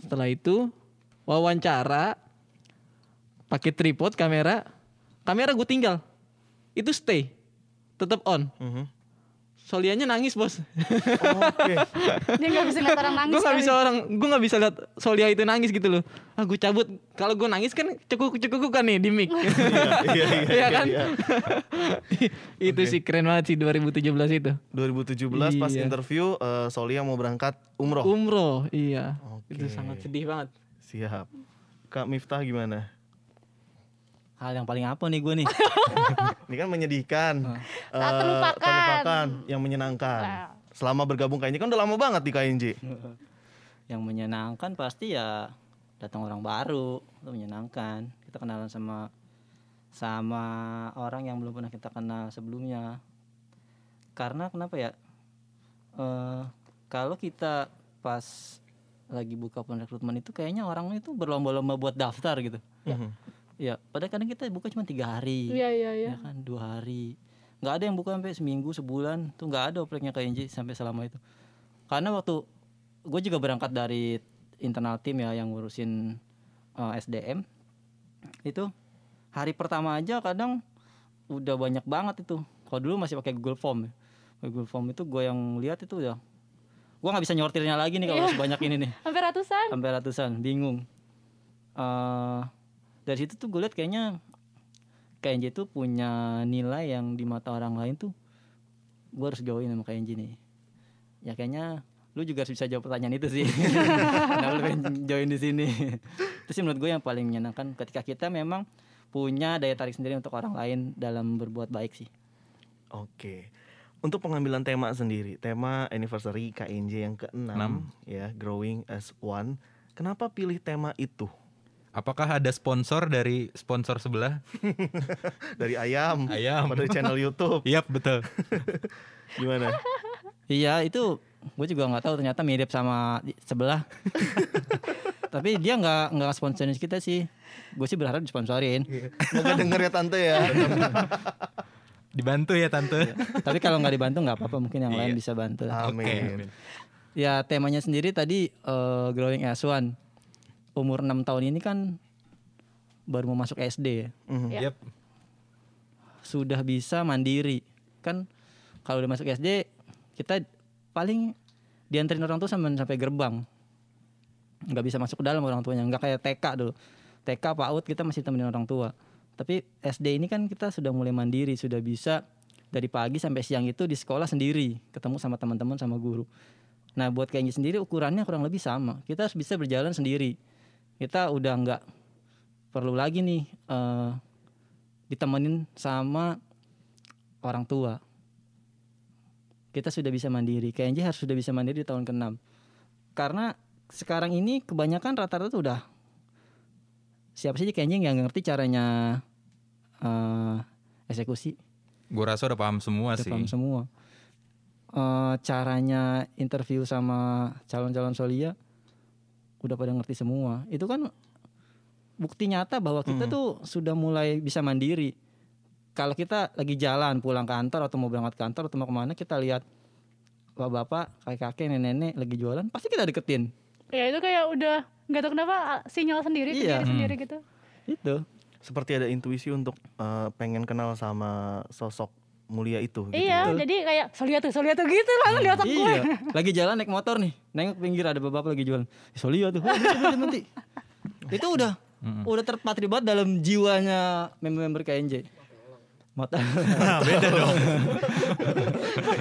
Setelah itu wawancara pakai tripod kamera, kamera gue tinggal. Itu stay, tetap on. Mhm. Solianya nangis bos. Oke. [LAUGHS] dia nggak bisa ngeliat orang nangis gue nggak bisa orang, gue nggak bisa lihat Solia itu nangis gitu loh. Ah gue cabut. Kalau gue nangis kan cekuk cekuk kan nih di mic. Iya, iya, Iya kan? iya. itu sih keren banget sih 2017 itu. 2017 pas Iya. interview eh, Solia mau berangkat umroh. Umroh, iya. Oke. Itu sangat sedih banget. Siap. Kak Miftah gimana? Hal yang paling apa nih gue nih [LAUGHS] Ini kan menyedihkan. Saat Eh, terlupakan. terlupakan, yang menyenangkan. Nah. Selama bergabung KNJ kan udah lama banget di KNJ. yang menyenangkan pasti ya datang orang baru itu menyenangkan kita kenalan sama sama orang yang belum pernah kita kenal sebelumnya karena kenapa ya eh kalau kita pas lagi buka rekrutmen itu kayaknya orang itu berlomba-lomba buat daftar gitu Mhm. Ya padahal kadang kita buka cuma tiga hari. Iya iya iya. ya kan dua hari. Nggak ada yang buka sampai seminggu sebulan. Tuh nggak ada opreknya KNJ sampai selama itu. Karena waktu gue juga berangkat dari internal tim ya yang ngurusin eh, SDM itu hari pertama aja kadang udah banyak banget itu. Kalau dulu masih pakai Google Form ya. Google Form itu gue yang lihat itu udah. Gue nggak bisa nyortirnya lagi nih kalau sebanyak ini nih. [LAUGHS] Hampir ratusan. sampai ratusan bingung. Eh dari situ tuh gue lihat kayaknya KNJ tuh punya nilai yang di mata orang lain tuh gue harus join sama KNJ nih ya kayaknya lu juga harus bisa jawab pertanyaan itu sih [LAUGHS] kenapa lu join di sini [LAUGHS] itu sih menurut gue yang paling menyenangkan ketika kita memang punya daya tarik sendiri untuk orang lain dalam berbuat baik sih Oke. Untuk pengambilan tema sendiri, tema anniversary KNJ yang ke-6 Enam. ya, Growing as One. Kenapa pilih tema itu? Apakah ada sponsor dari sponsor sebelah? [LAUGHS] Dari ayam, Ayam. apa dari channel YouTube? [LAUGHS] Iya betul. [LAUGHS] Gimana? Iya itu gue juga nggak tahu ternyata mirip sama sebelah. Tapi dia nggak nggak sponsorin kita sih. Gue sih berharap disponsorin. Moga denger ya tante ya. Dibantu ya tante. Tapi kalau nggak dibantu nggak apa-apa mungkin yang lain Iya. bisa bantu. Amin. Ya temanya sendiri tadi eh, growing as one. Umur 6 tahun ini kan baru mau masuk SD ya. Mhm. Ya. Yep. Sudah bisa mandiri. Kan kalau udah masuk SD kita paling dianterin orang tua sampai sampai gerbang. nggak bisa masuk ke dalam orang tuanya nggak kayak TK dulu TK PAUD kita masih temenin orang tua tapi SD ini kan kita sudah mulai mandiri sudah bisa dari pagi sampai siang itu di sekolah sendiri ketemu sama teman-teman sama guru nah buat kayaknya sendiri ukurannya kurang lebih sama kita harus bisa berjalan sendiri kita udah nggak perlu lagi nih eh, ditemenin sama orang tua. Kita sudah bisa mandiri. Kayaknya harus sudah bisa mandiri di tahun ke-6 karena sekarang ini kebanyakan rata-rata udah siapa sih kayaknya yang nggak ngerti caranya eh, eksekusi? Gue rasa udah paham semua udah sih. paham semua. Eh, caranya interview sama calon-calon solia udah pada ngerti semua. Itu kan bukti nyata bahwa kita tuh sudah mulai bisa mandiri. Kalau kita lagi jalan pulang kantor atau mau berangkat kantor atau mau ke mana kita lihat bapak-bapak kakek-kakek nenek-nenek lagi jualan pasti kita deketin. Ya itu kayak udah nggak tahu kenapa sinyal sendiri Iya. diri sendiri gitu. itu. Seperti ada intuisi untuk eh, pengen kenal sama sosok mulia itu. gitu iya, ya. jadi kayak solia tuh, solia tuh gitu langsung di otak gue. iya lagi jalan naik motor nih nengok pinggir ada bapak lagi jualan "Eh, Solia tuh "Oh, nanti, nanti, [LAUGHS] nanti." itu udah udah terpatri banget dalam jiwanya member-member KNJ mata Beda [LAUGHS] dong.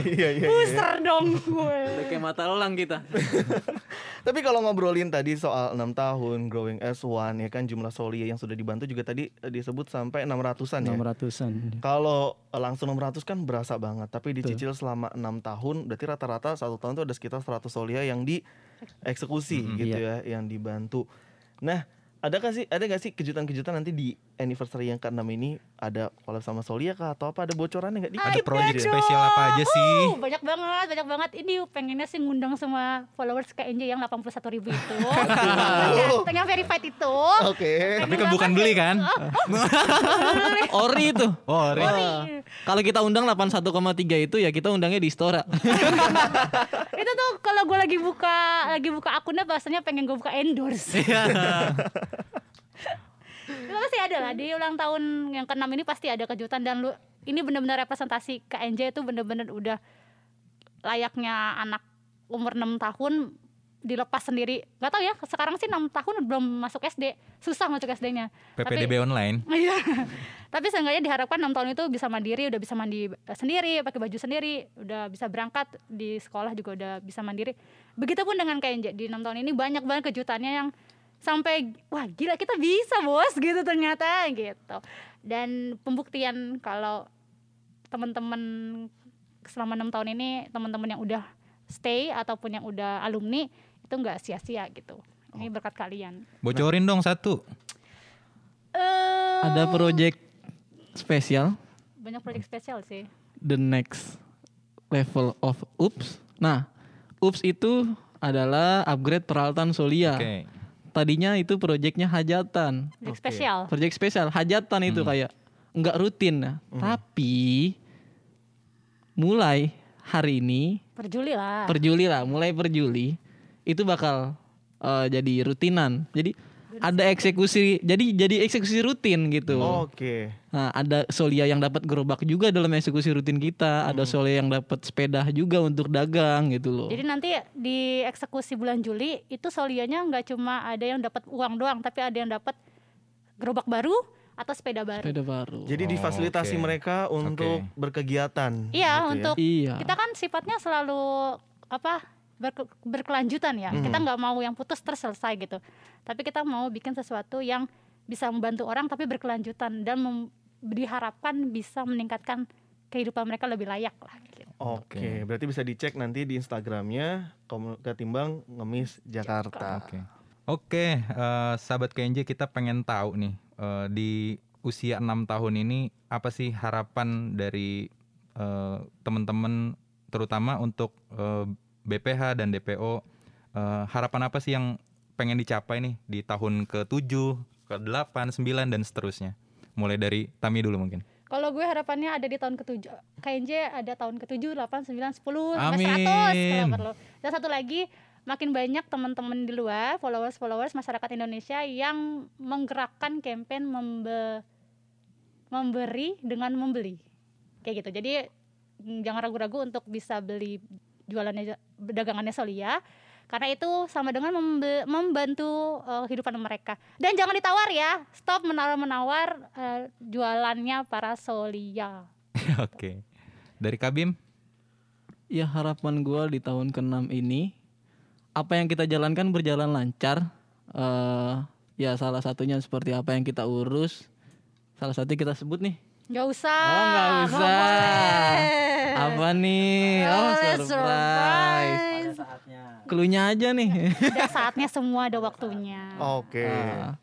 Iya iya. Booster dong gue. Udah kayak mata elang kita. [LAUGHS] Tapi kalau ngobrolin tadi soal enam tahun growing as one ya kan jumlah solia yang sudah dibantu juga tadi eh, disebut sampai 600-an ya. 600-an Kalau eh, langsung 600 kan berasa banget, tapi dicicil selama enam tahun, berarti rata-rata satu tahun itu ada sekitar 100 solia yang dieksekusi gitu ya, yang dibantu. Nah, ada gak sih, ada gak sih kejutan-kejutan nanti di anniversary yang ke-6 ini ada collab sama Solia kah atau apa? Ada bocorannya nggak? Dikit Ada aja. project spesial apa aja sih? Uh, banyak banget, banyak banget. Ini pengennya sih ngundang semua followers KNJ yang 81 ribu itu. [LAUGHS] Banyak, yang verified itu. Oke. Tapi kan bukan beli kan? [LAUGHS] ori itu Oh, Ri. Wah. kalau kita undang 81,3 itu ya kita undangnya di Istora [LAUGHS] itu tuh kalau gue lagi buka lagi buka akunnya bahasanya pengen gue buka endorse. Itu pasti ada lah di ulang tahun yang ke-6 ini pasti ada kejutan dan lu ini benar-benar representasi KNJ itu benar-benar udah layaknya anak umur 6 tahun dilepas sendiri. Gak tahu ya, sekarang sih 6 tahun belum masuk SD. Susah masuk SD-nya. PPDB online. [LAUGHS] Iya. Tapi seenggaknya diharapkan 6 tahun itu bisa mandiri, udah bisa mandi sendiri, pakai baju sendiri, udah bisa berangkat di sekolah juga udah bisa mandiri. Begitupun dengan KNJ di 6 tahun ini banyak banget kejutannya yang sampai wah gila kita bisa bos gitu ternyata gitu dan pembuktian kalau teman-teman selama enam tahun ini teman-teman yang udah stay ataupun yang udah alumni itu nggak sia-sia gitu ini berkat kalian Bocorin dong satu. eh Ada project spesial banyak proyek spesial sih the next level of UPS. Nah, UPS itu adalah upgrade peralatan Solia. Oke. Tadinya itu proyeknya hajatan. proyek spesial Proyek spesial hajatan itu kayak nggak rutin ya. Tapi mulai hari ini per Juli lah per Juli lah, mulai per Juli itu bakal eh, jadi rutinan. Jadi ada eksekusi, jadi jadi eksekusi rutin gitu. Oke. Nah, ada Solia yang dapat gerobak juga dalam eksekusi rutin kita, ada Solia yang dapat sepeda juga untuk dagang gitu loh. Jadi nanti di eksekusi bulan Juli itu solianya nggak cuma ada yang dapat uang doang, tapi ada yang dapat gerobak baru atau sepeda baru. Sepeda baru. Jadi Oh, difasilitasi oke. mereka untuk Oke. berkegiatan. Iya, gitu ya. untuk Iya. kita kan sifatnya selalu apa berke- berkelanjutan ya. Hmm. Kita nggak mau yang putus terus selesai gitu. Tapi kita mau bikin sesuatu yang bisa membantu orang tapi berkelanjutan dan mem- diharapkan bisa meningkatkan kehidupan mereka lebih layak lah. Gitu. Oke, berarti bisa dicek nanti di Instagramnya Ketimbang Ngemis Jakarta. Oke. Oke, eh, sahabat KNJ kita pengen tahu nih eh, di usia enam tahun ini apa sih harapan dari eh, teman-teman terutama untuk eh, BPH dan DPO eh, harapan apa sih yang pengen dicapai nih di tahun ke-7, ke-8, 9 dan seterusnya. Mulai dari Tami dulu mungkin. Kalau gue harapannya ada di tahun ke-7 KNJ ada tahun ke-7, 8, 9, 10 sampai Amin. 100 kalau perlu. Dan satu lagi makin banyak teman-teman di luar followers-followers masyarakat Indonesia yang menggerakkan campaign membe- memberi dengan membeli. Kayak gitu. Jadi jangan ragu-ragu untuk bisa beli jualannya dagangannya Solia karena itu sama dengan membe- membantu eh, kehidupan mereka. Dan jangan ditawar ya. Stop menawar-menawar eh, jualannya para Solia. [LAUGHS] Oke. Dari Kabim? Ya harapan gua di tahun ke-6 ini apa yang kita jalankan berjalan lancar. Eh ya salah satunya seperti apa yang kita urus. Salah satu kita sebut nih. Nggak usah. Oh, nggak usah. boleh. Apa nih? Oh, surprise. saatnya Klunya aja nih. Udah [LAUGHS] saatnya semua ada waktunya. Oke. Ah,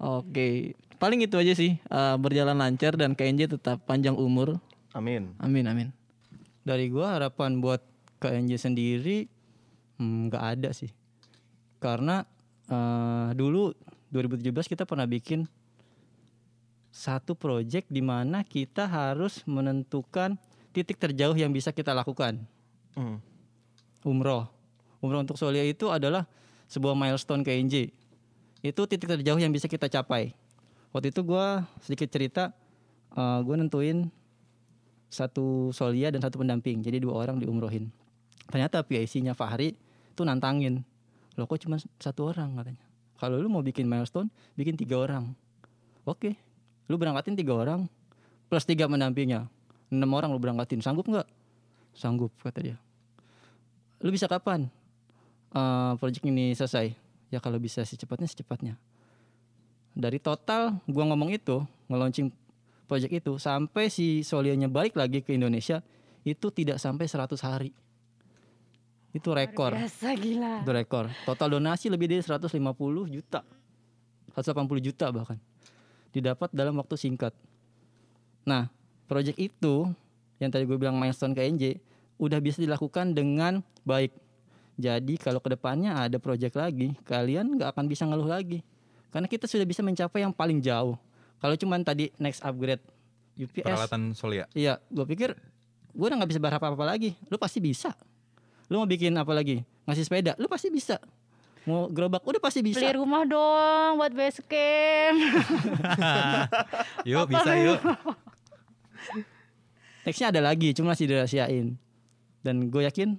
Oke, paling itu aja sih. Eh, berjalan lancar dan KNJ tetap panjang umur. Amin. Amin amin. dari gua harapan buat KNJ sendiri hmm, nggak ada sih karena eh, dulu 2017 kita pernah bikin satu project di mana kita harus menentukan titik terjauh yang bisa kita lakukan. Hmm. umroh. Umroh untuk Solia itu adalah sebuah milestone KNJ itu titik terjauh yang bisa kita capai. Waktu itu gua sedikit cerita eh, gue nentuin satu Solia dan satu pendamping jadi dua orang diumrohin. Ternyata PIC-nya Fahri tuh nantangin loh kok cuma satu orang? katanya. Kalau lu mau bikin milestone bikin tiga orang. Oke lu berangkatin tiga orang plus tiga pendampingnya enam orang lu berangkatin. Sanggup nggak? Sanggup kata dia. Lu bisa kapan? Eh project ini selesai? Ya kalau bisa secepatnya secepatnya. Dari total gua ngomong itu nge-launching project itu sampai si Solianya balik lagi ke Indonesia itu tidak sampai 100 hari. Itu rekor. Biasa gila. itu rekor. Total donasi lebih dari 150 juta. 180 juta bahkan didapat dalam waktu singkat nah project itu yang tadi gue bilang milestone KNJ udah bisa dilakukan dengan baik jadi kalau ke depannya ada project lagi kalian nggak akan bisa ngeluh lagi karena kita sudah bisa mencapai yang paling jauh kalau cuman tadi next upgrade UPS Peralatan Solia. Iya, gue pikir gue udah nggak bisa berharap apa-apa lagi. Lu pasti bisa. Lu mau bikin apa lagi? Ngasih sepeda, lu pasti bisa. Mau gerobak, udah pasti bisa. Beli rumah dong buat base camp. [LAUGHS] Yuk bisa yuk. Nextnya ada lagi, cuma masih dirahasiain. Dan gue yakin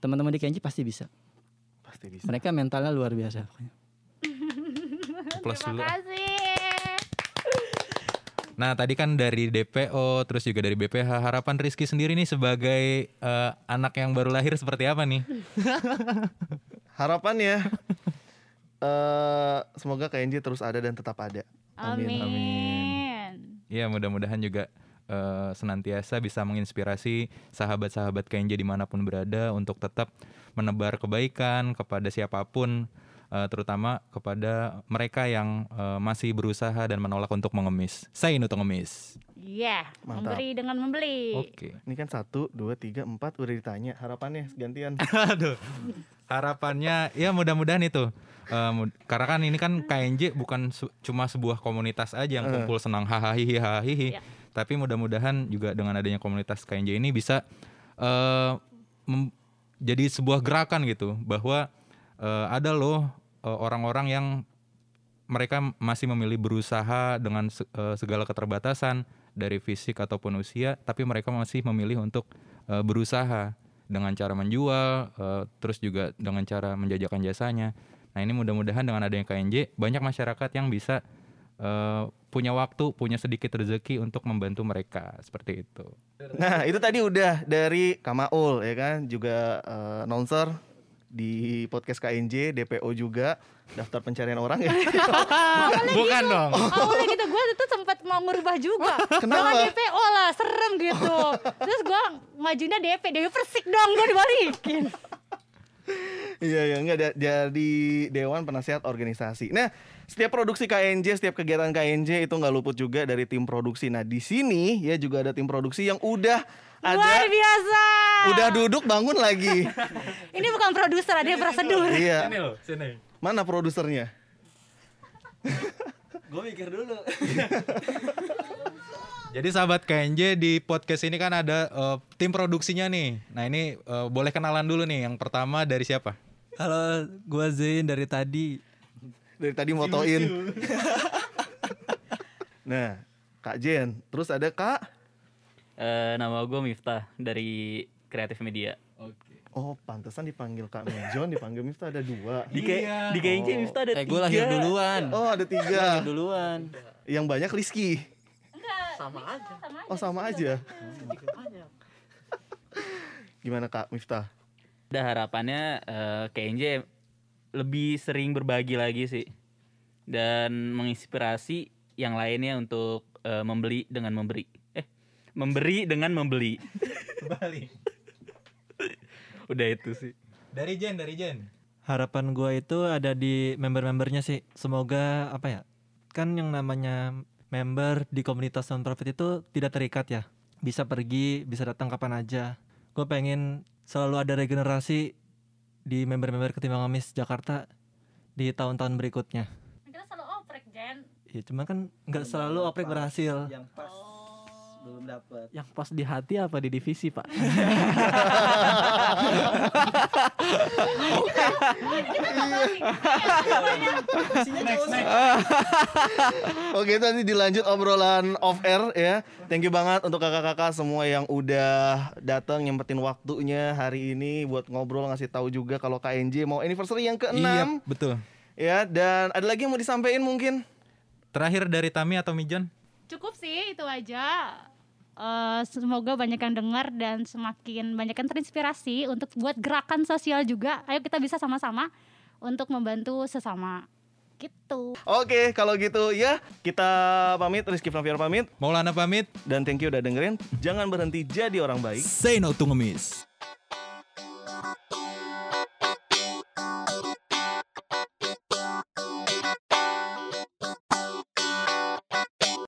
teman-teman di Kenji pasti bisa. Pasti bisa. Mereka mentalnya luar biasa. pokoknya. [LAUGHS] Plus dulu. Terima kasih. Nah tadi kan dari DPO terus juga dari BPH harapan Rizky sendiri nih sebagai eh, anak yang baru lahir seperti apa nih? [LAUGHS] Harapannya [LAUGHS] eh semoga KNJ terus ada dan tetap ada. Amin. Amin. Ya mudah-mudahan juga eh, senantiasa bisa menginspirasi sahabat-sahabat KNJ di mana pun berada untuk tetap menebar kebaikan kepada siapa pun, eh, terutama kepada mereka yang eh, masih berusaha dan menolak untuk mengemis. Saya untuk ngemis. Iya, Mantap. memberi dengan membeli. Oke. Ini kan satu, dua, tiga, empat udah ditanya harapannya gantian. [LAUGHS] Aduh. Harapannya ya mudah-mudahan itu. Mud- karena kan ini kan KNJ bukan cuma sebuah komunitas aja yang kumpul senang hahaha hahaha. Ya. Tapi mudah-mudahan juga dengan adanya komunitas KNJ ini bisa eh, mem- jadi sebuah gerakan gitu bahwa eh, ada loh eh, orang-orang yang mereka masih memilih berusaha dengan eh, segala keterbatasan dari fisik ataupun usia, tapi mereka masih memilih untuk eh, berusaha dengan cara menjual, eh, terus juga dengan cara menjajakan jasanya. Nah ini mudah-mudahan dengan adanya KNJ banyak masyarakat yang bisa eh, punya waktu, punya sedikit rezeki untuk membantu mereka seperti itu. Nah, itu tadi udah dari Kamaul ya kan, juga eh, announcer di podcast KNJ, DPO juga, daftar pencarian orang ya. [LAUGHS] Bukan dong. Awalnya gitu gue tuh sempat mau ngubah juga. Jangan DPO lah, serem gitu. Terus gue majunya DP, DP Persik dong gue dibalikin. Iya ya enggak jadi dewan penasehat organisasi. Nah, setiap produksi KNJ, setiap kegiatan KNJ itu nggak luput juga dari tim produksi. Nah, di sini ya juga ada tim produksi yang udah Luar ada biasa. udah duduk bangun lagi. [LAUGHS] Ini bukan produser, ada prosedur. iya. loh, sini. Mana produsernya? [LAUGHS] Gue mikir dulu. [LAUGHS] Jadi sahabat KNJ di podcast ini kan ada eh, tim produksinya nih. Nah ini eh, boleh kenalan dulu nih. Yang pertama dari siapa? Halo, gua Zain dari tadi. Dari tadi motoin. nah, Kak Jen, terus ada Kak Eh, nama gue Miftah dari Kreatif Media. Oh, pantesan dipanggil Kak Mejon, dipanggil Miftah ada dua. Di K- di KNJ Oh. Miftah ada Eh gue tiga. lahir duluan. Oh, ada Lahir tiga. duluan. Yang banyak Rizky. Sama aja. Sama aja. Oh, sama aja. [LAUGHS] Gimana Kak Miftah? Ada harapannya eh, KNJ lebih sering berbagi lagi sih dan menginspirasi yang lainnya untuk eh, membeli dengan memberi. Memberi dengan membeli. Bali. Udah itu sih. Dari Jen, dari Jen. Harapan gua itu ada di member-membernya sih. Semoga apa ya? Kan yang namanya member di komunitas non profit itu tidak terikat ya. Bisa pergi, bisa datang kapan aja. Gue pengen selalu ada regenerasi di member-member ketimbang Amis Jakarta di tahun-tahun berikutnya. Kita selalu oprek, Jen. Ya cuma kan nggak selalu oprek berhasil. Yang pas belum dapat. Yang pas di hati apa di divisi pak? [LAUGHS] Oke tadi dilanjut obrolan off air ya. Thank you banget untuk kakak-kakak semua yang udah datang nyempetin waktunya hari ini buat ngobrol ngasih tahu juga kalau KNJ mau anniversary yang ke-6 Iya, betul. ya dan ada lagi yang mau disampaikan mungkin? Terakhir dari Tami atau Mijon? Cukup sih, itu aja. Eh, semoga banyak yang dengar dan semakin banyak yang terinspirasi untuk buat gerakan sosial juga. Ayo kita bisa sama-sama untuk membantu sesama. Gitu. Oke kalau gitu ya kita pamit Rizky Flaviar pamit Maulana pamit. dan thank you udah dengerin. Jangan berhenti jadi orang baik. Say no to ngemis.